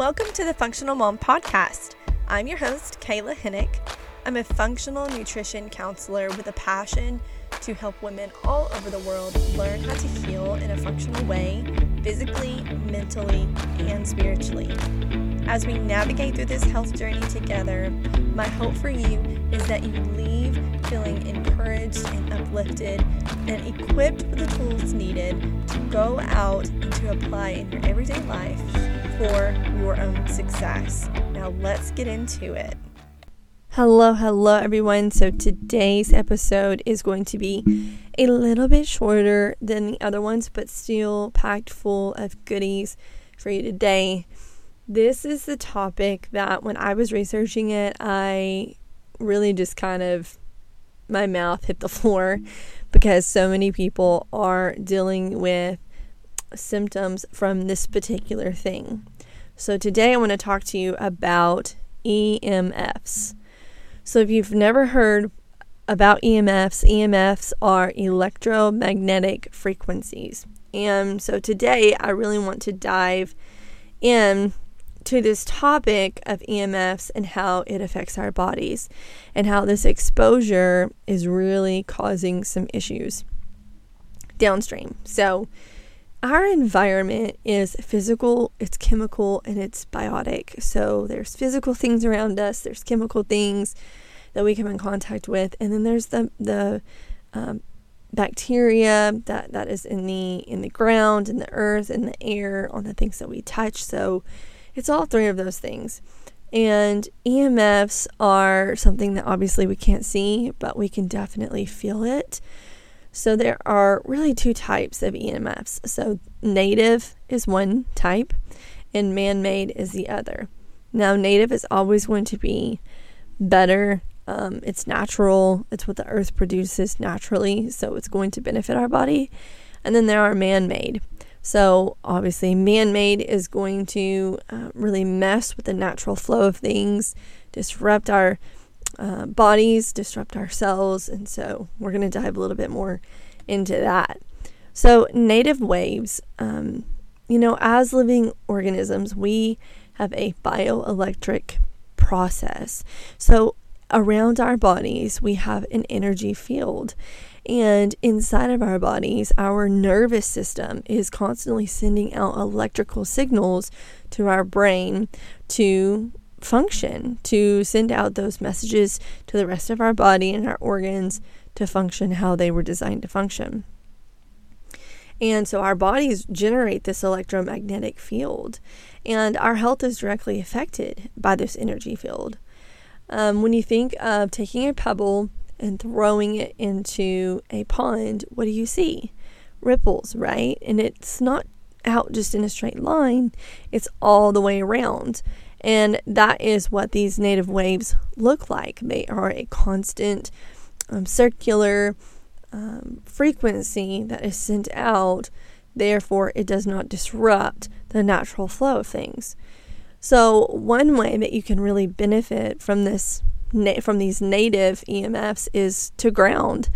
Welcome to the Functional Mom Podcast. I'm your host, Kayla Hennick. I'm a functional nutrition counselor with a passion to help women all over the world learn how to heal in a functional way, physically, mentally, and spiritually. As we navigate through this health journey together, my hope for you is that you leave feeling encouraged and uplifted and equipped with the tools needed to go out and to apply in your everyday life for your own success. Now, let's get into it. Hello, hello, everyone. So, today's episode is going to be a little bit shorter than the other ones, but still packed full of goodies for you today. This is the topic that when I was researching it, I really just kind of, my mouth hit the floor because so many people are dealing with symptoms from this particular thing. So, today I want to talk to you about EMFs. So, if you've never heard about EMFs, EMFs are electromagnetic frequencies. And so, today I really want to dive in to this topic of EMFs and how it affects our bodies and how this exposure is really causing some issues downstream. So, our environment is physical, it's chemical, and it's biotic. So, there's physical things around us, there's chemical things that we come in contact with, and then there's the, the um, bacteria that, that is in the in the ground, in the earth, in the air, on the things that we touch. So it's all three of those things. And EMFs are something that obviously we can't see, but we can definitely feel it. So there are really two types of EMFs. So native is one type, and man made is the other. Now, native is always going to be better. Um, it's natural, it's what the earth produces naturally, so it's going to benefit our body. And then there are man made. So, obviously, man made is going to uh, really mess with the natural flow of things, disrupt our uh, bodies, disrupt ourselves. And so, we're going to dive a little bit more into that. So, native waves, um, you know, as living organisms, we have a bioelectric process. So, around our bodies, we have an energy field. And inside of our bodies, our nervous system is constantly sending out electrical signals to our brain to function, to send out those messages to the rest of our body and our organs to function how they were designed to function. And so our bodies generate this electromagnetic field, and our health is directly affected by this energy field. Um, when you think of taking a pebble and throwing it into a pond, what do you see? Ripples, right? And it's not out just in a straight line, it's all the way around. And that is what these native waves look like. They are a constant um, circular um, frequency that is sent out. Therefore, it does not disrupt the natural flow of things. So, one way that you can really benefit from this from these native EMFs is to ground,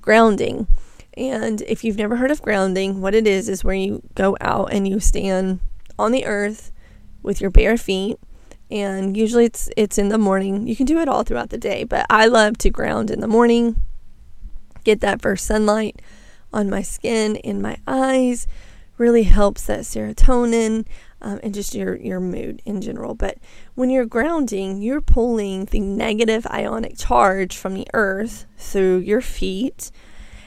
grounding. And if you've never heard of grounding, what it is is where you go out and you stand on the earth with your bare feet. And usually it's it's in the morning. You can do it all throughout the day, but I love to ground in the morning. Get that first sunlight on my skin, in my eyes, really helps that serotonin um, and just your, your mood in general. But when you're grounding, you're pulling the negative ionic charge from the earth through your feet,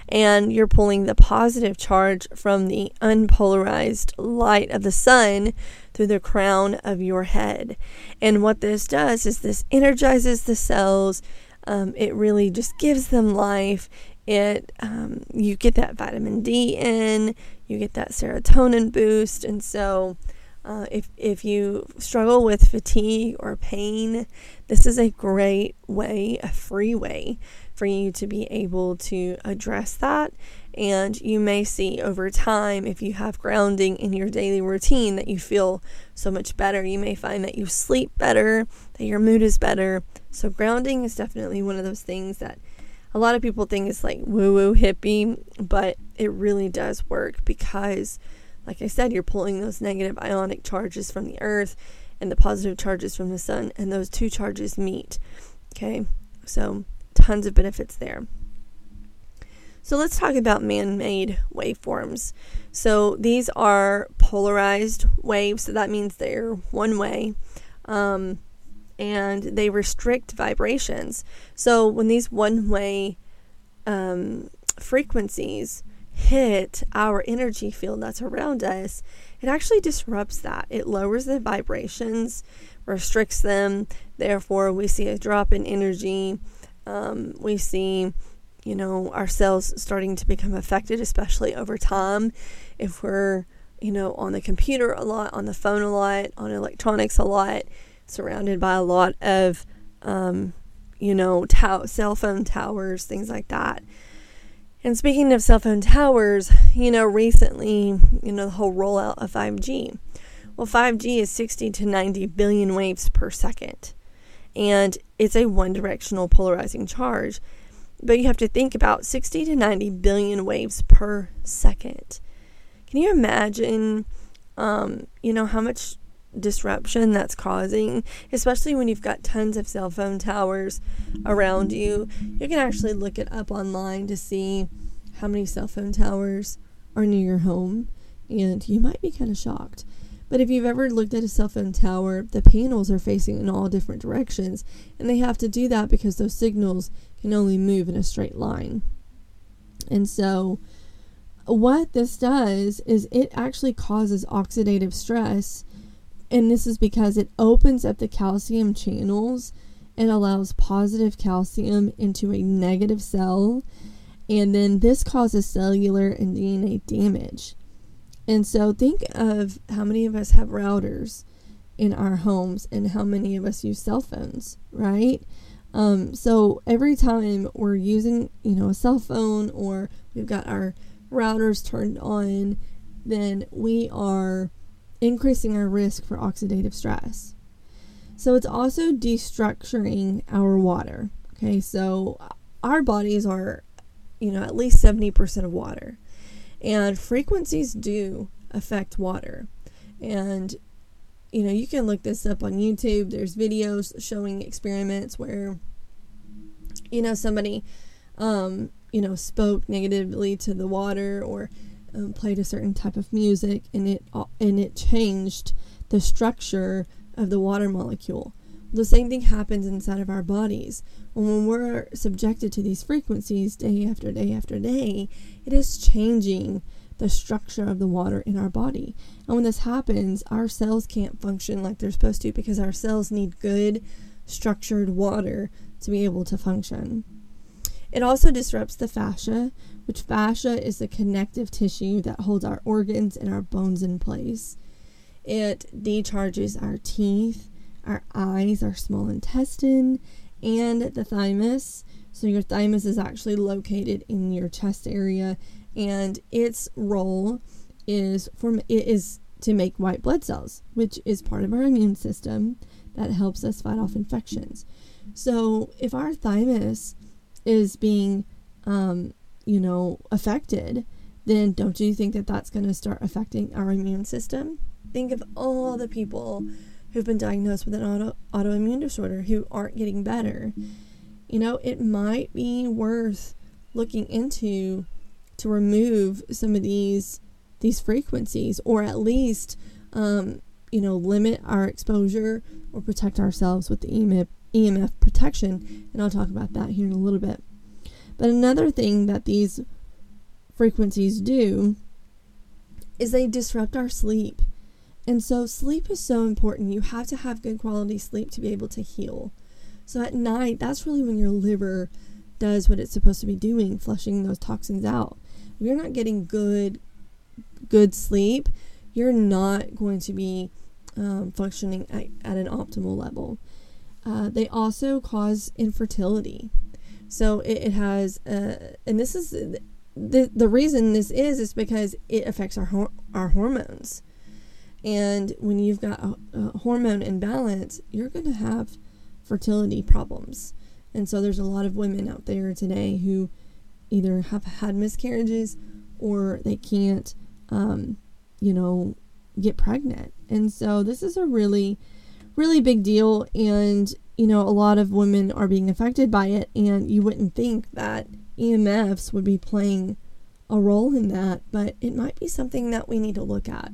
and you're pulling the positive charge from the unpolarized light of the sun through the crown of your head. And what this does is this energizes the cells. Um, it really just gives them life. It um, you get that vitamin D in, you get that serotonin boost, and so uh, if, if you struggle with fatigue or pain, this is a great way, a free way for you to be able to address that. And you may see over time, if you have grounding in your daily routine, that you feel so much better. You may find that you sleep better, that your mood is better. So, grounding is definitely one of those things that a lot of people think is like woo woo hippie, but it really does work because like I said, you're pulling those negative ionic charges from the earth and the positive charges from the sun, and those two charges meet. Okay, so tons of benefits there. So let's talk about man made waveforms. So these are polarized waves, so that means they're one way. Um, and they restrict vibrations. So when these one way um, frequencies hit our energy field that's around us, it actually disrupts that. It lowers the vibrations, restricts them. Therefore, we see a drop in energy. Um, we see you know, our cells starting to become affected, especially over time. If we're, you know, on the computer a lot, on the phone a lot, on electronics a lot, surrounded by a lot of, um, you know, cell phone towers, things like that. And speaking of cell phone towers, you know, recently, you know, the whole rollout of 5G. Well, 5G is 60 to 90 billion waves per second. And it's a one directional polarizing charge. But you have to think about 60 to 90 billion waves per second. Can you imagine, um, you know, how much disruption that's causing, especially when you've got tons of cell phone towers around you? You can actually look it up online to see how many cell phone towers are near your home, and you might be kind of shocked. But if you've ever looked at a cell phone tower, the panels are facing in all different directions, and they have to do that because those signals can only move in a straight line. And so, what this does is it actually causes oxidative stress, and this is because it opens up the calcium channels and allows positive calcium into a negative cell, and then this causes cellular and DNA damage. And so think of how many of us have routers in our homes and how many of us use cell phones, right? Um, so every time we're using, you know, a cell phone or we've got our routers turned on, then we are increasing our risk for oxidative stress. So it's also destructuring our water. Okay, so our bodies are, you know, at least 70% of water. And frequencies do affect water. And, you know, you can look this up on YouTube. There's videos showing experiments where, you know, somebody, um, you know, spoke negatively to the water or um, played a certain type of music and it, and it changed the structure of the water molecule. The same thing happens inside of our bodies. When we're subjected to these frequencies day after day after day, it is changing the structure of the water in our body. And when this happens, our cells can't function like they're supposed to because our cells need good, structured water to be able to function. It also disrupts the fascia, which fascia is the connective tissue that holds our organs and our bones in place. It decharges our teeth, our eyes, our small intestine, and the thymus. So, your thymus is actually located in your chest area, and its role is for it is to make white blood cells, which is part of our immune system that helps us fight off infections. So, if our thymus is being, um, you know, affected, then don't you think that that's going to start affecting our immune system? Think of all the people who've been diagnosed with an auto, autoimmune disorder who aren't getting better. You know, it might be worth looking into to remove some of these these frequencies or at least um, you know limit our exposure or protect ourselves with the EMF, EMF protection and I'll talk about that here in a little bit. But another thing that these frequencies do is they disrupt our sleep. And so sleep is so important. You have to have good quality sleep to be able to heal. So at night, that's really when your liver does what it's supposed to be doing, flushing those toxins out. If you're not getting good good sleep, you're not going to be um, functioning at, at, an optimal level. Uh, they also cause infertility. So it, it has, uh, and this is the the reason this is is because it affects our our hormones. And when you've got a, a hormone imbalance, you're going to have fertility problems. And so there's a lot of women out there today who either have had miscarriages or they can't, um, you know, get pregnant. And so this is a really, really big deal. And, you know, a lot of women are being affected by it. And you wouldn't think that EMFs would be playing a role in that, but it might be something that we need to look at.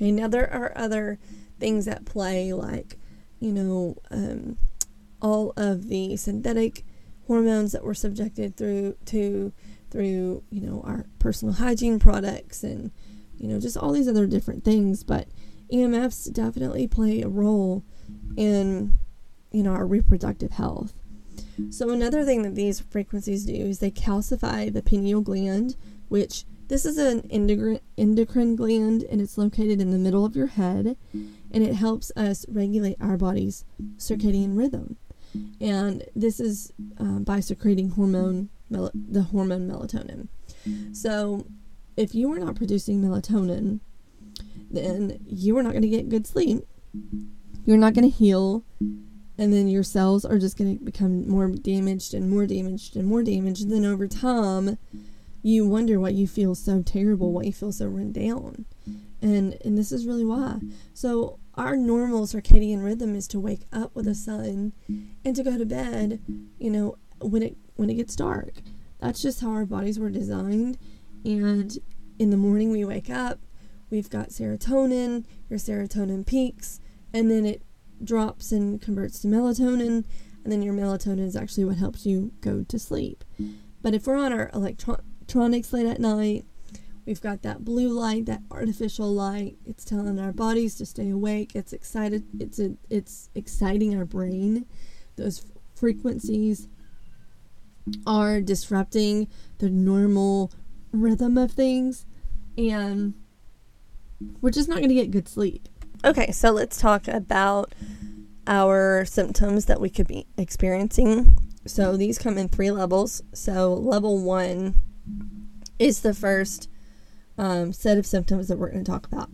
Now there are other things at play, like, you know, um, all of the synthetic hormones that we're subjected through to through you know our personal hygiene products and you know just all these other different things. But EMFs definitely play a role in you know our reproductive health. So another thing that these frequencies do is they calcify the pineal gland which this is an endocrine, gland and it's located in the middle of your head and it helps us regulate our body's circadian rhythm and this is uh, by secreting hormone mel- the hormone melatonin. So, if you are not producing melatonin, then you are not going to get good sleep. You're not going to heal, and then your cells are just going to become more damaged and more damaged and more damaged. And then over time, you wonder why you feel so terrible, why you feel so run down. And and this is really why. So our normal circadian rhythm is to wake up with the sun and to go to bed, you know, when it when it gets dark. That's just how our bodies were designed. And in the morning we wake up, we've got serotonin, your serotonin peaks, and then it drops and converts to melatonin, and then your melatonin is actually what helps you go to sleep. But if we're on our electronics late at night, we've got that blue light, that artificial light. It's telling our bodies to stay awake. It's excited. It's a, it's exciting our brain. Those frequencies are disrupting the normal rhythm of things and we're just not going to get good sleep. Okay, so let's talk about our symptoms that we could be experiencing. So these come in three levels. So level one is the first um, set of symptoms that we're going to talk about.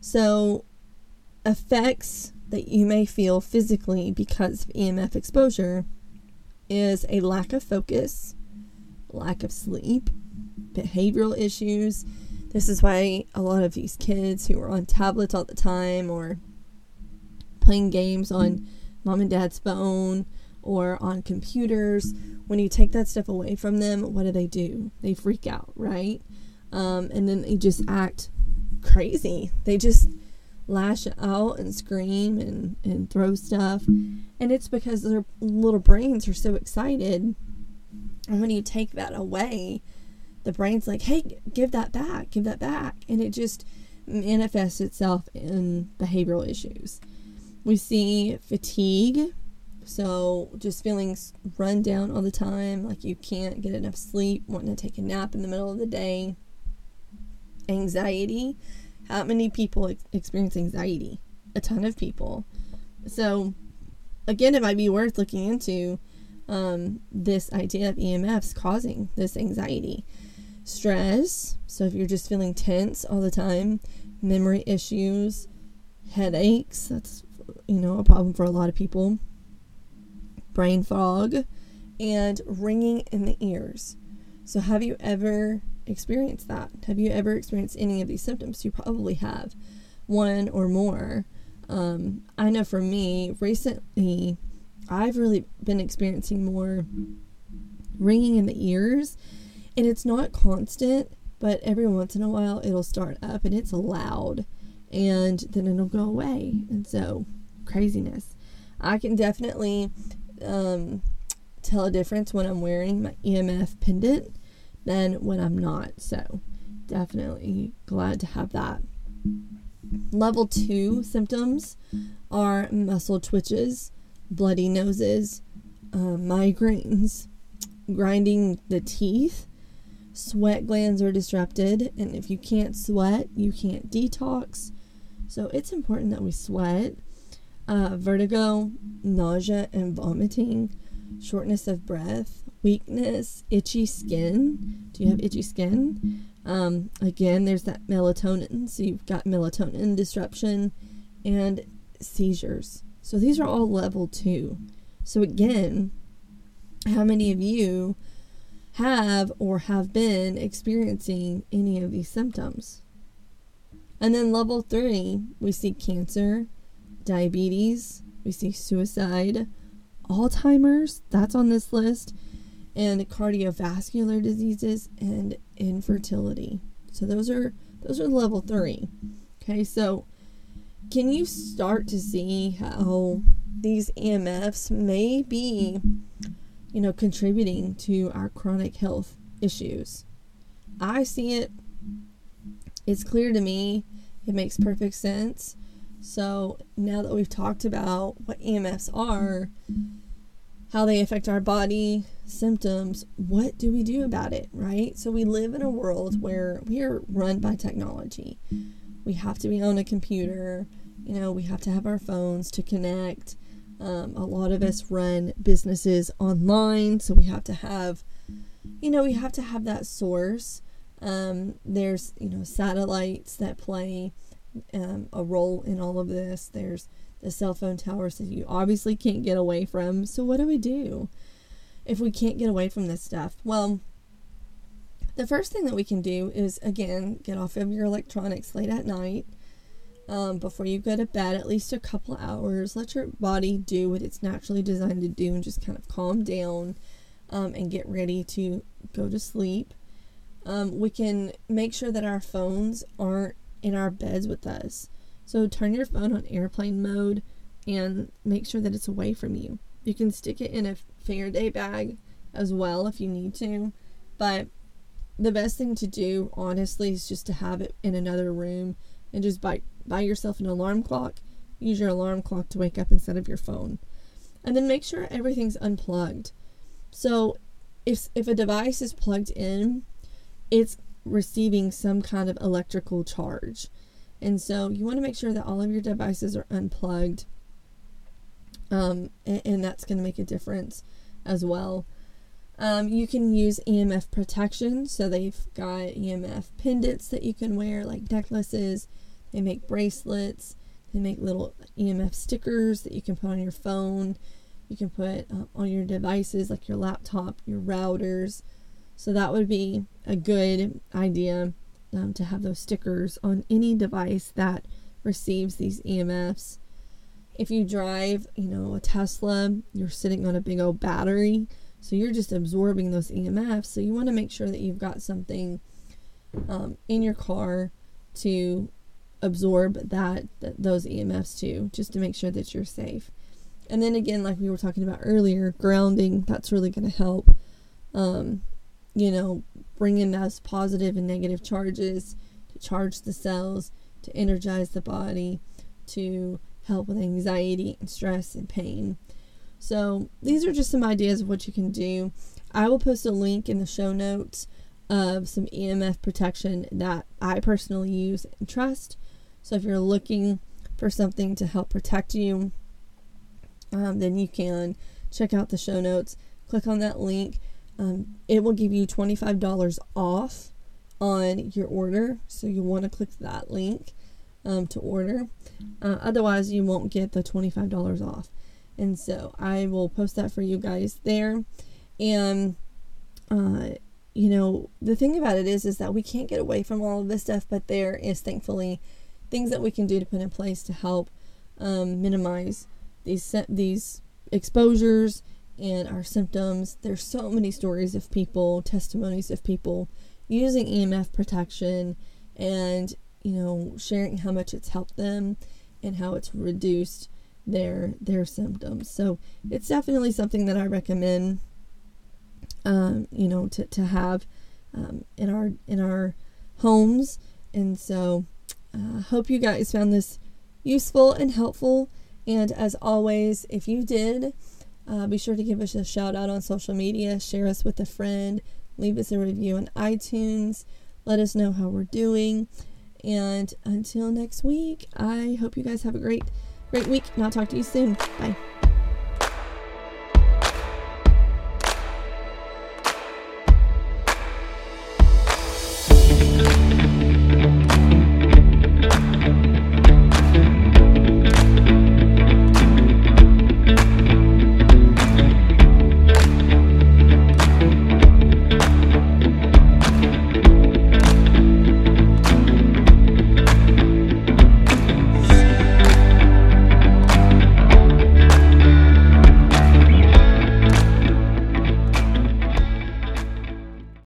So effects that you may feel physically because of EMF exposure is a lack of focus, lack of sleep, behavioral issues. This is why a lot of these kids who are on tablets all the time or playing games on mom and dad's phone or on computers, when you take that stuff away from them, what do they do? They freak out, right? Um, and then they just act crazy. They just lash out and scream and, and throw stuff. And it's because their little brains are so excited. And when you take that away, the brain's like, hey, give that back, give that back. And it just manifests itself in behavioral issues. We see fatigue, so just feeling run down all the time, like you can't get enough sleep, wanting to take a nap in the middle of the day. Anxiety, how many people ex- experience anxiety? A ton of people. So, again, it might be worth looking into um, this idea of EMFs causing this anxiety. Stress, so if you're just feeling tense all the time, memory issues, headaches, that's you know a problem for a lot of people. Brain fog and ringing in the ears. So have you ever experienced that? Have you ever experienced any of these symptoms? You probably have one or more. Um, I know for me, recently, I've really been experiencing more ringing in the ears, and it's not constant, but every once in a while it'll start up and it's loud, and then it'll go away. And so, craziness. I can definitely um, tell a difference when I'm wearing my EMF pendant than when I'm not. So, definitely glad to have that. Level two symptoms are muscle twitches, bloody noses, uh, migraines, grinding the teeth, sweat glands are disrupted, and if you can't sweat, you can't detox. So, it's important that we sweat. Uh, vertigo, nausea, and vomiting, shortness of breath, weakness, itchy skin. Do you have itchy skin? Um, again, there's that melatonin. So you've got melatonin disruption and seizures. So these are all level two. So again, how many of you have or have been experiencing any of these symptoms? And then level three, we see cancer, diabetes, we see suicide, Alzheimer's, that's on this list, and cardiovascular diseases and infertility. So those are those are level 3. Okay, so can you start to see how these EMFs may be you know contributing to our chronic health issues? I see it it's clear to me. It makes perfect sense. So now that we've talked about what EMFs are, how they affect our body, symptoms, what do we do about it, right? So we live in a world where we are run by technology. We have to be on a computer, you know, we have to have our phones to connect. Um, a lot of us run businesses online, so we have to have, you know, we have to have that source. Um, there's, you know, satellites that play um, a role in all of this. There's the cell phone towers that you obviously can't get away from. So, what do we do if we can't get away from this stuff? Well, the first thing that we can do is again get off of your electronics late at night um, before you go to bed, at least a couple hours. Let your body do what it's naturally designed to do and just kind of calm down um, and get ready to go to sleep. Um, we can make sure that our phones aren't in our beds with us. So turn your phone on airplane mode and make sure that it's away from you. You can stick it in a Faraday bag as well if you need to, but the best thing to do, honestly, is just to have it in another room and just buy buy yourself an alarm clock. Use your alarm clock to wake up instead of your phone, and then make sure everything's unplugged. So, if if a device is plugged in, it's receiving some kind of electrical charge. And so you want to make sure that all of your devices are unplugged. Um, and, and, that's going to make a difference as well. Um, you can use EMF protection. So they've got EMF pendants that you can wear, like necklaces. They make bracelets. They make little EMF stickers that you can put on your phone. You can put uh, on your devices, like your laptop, your routers. So that would be a good idea um, to have those stickers on any device that receives these EMFs. If you drive, you know, a Tesla, you're sitting on a big old battery, so you're just absorbing those EMFs. So you want to make sure that you've got something um, in your car to absorb that, that those EMFs too, just to make sure that you're safe. And then again, like we were talking about earlier, grounding that's really going to help. Um, you know, bring in those positive and negative charges to charge the cells, to energize the body, to help with anxiety and stress and pain. So, these are just some ideas of what you can do. I will post a link in the show notes of some EMF protection that I personally use and trust. So, if you're looking for something to help protect you, um, then you can check out the show notes, click on that link, um, it will give you $25 off on your order. So you want to click that link um, to order. Uh, otherwise, you won't get the $25 off. And so I will post that for you guys there. And, uh, you know, the thing about it is, is that we can't get away from all of this stuff, but there is thankfully things that we can do to put in place to help um, minimize these these exposures and our symptoms. There's so many stories of people, testimonies of people using EMF protection and, you know, sharing how much it's helped them and how it's reduced their their symptoms. So it's definitely something that I recommend um, you know, to, to have um, in our in our homes. And so I uh, hope you guys found this useful and helpful. And as always, if you did, uh, be sure to give us a shout out on social media, share us with a friend, leave us a review on iTunes, let us know how we're doing. And until next week, I hope you guys have a great, great week, and I'll talk to you soon. Bye.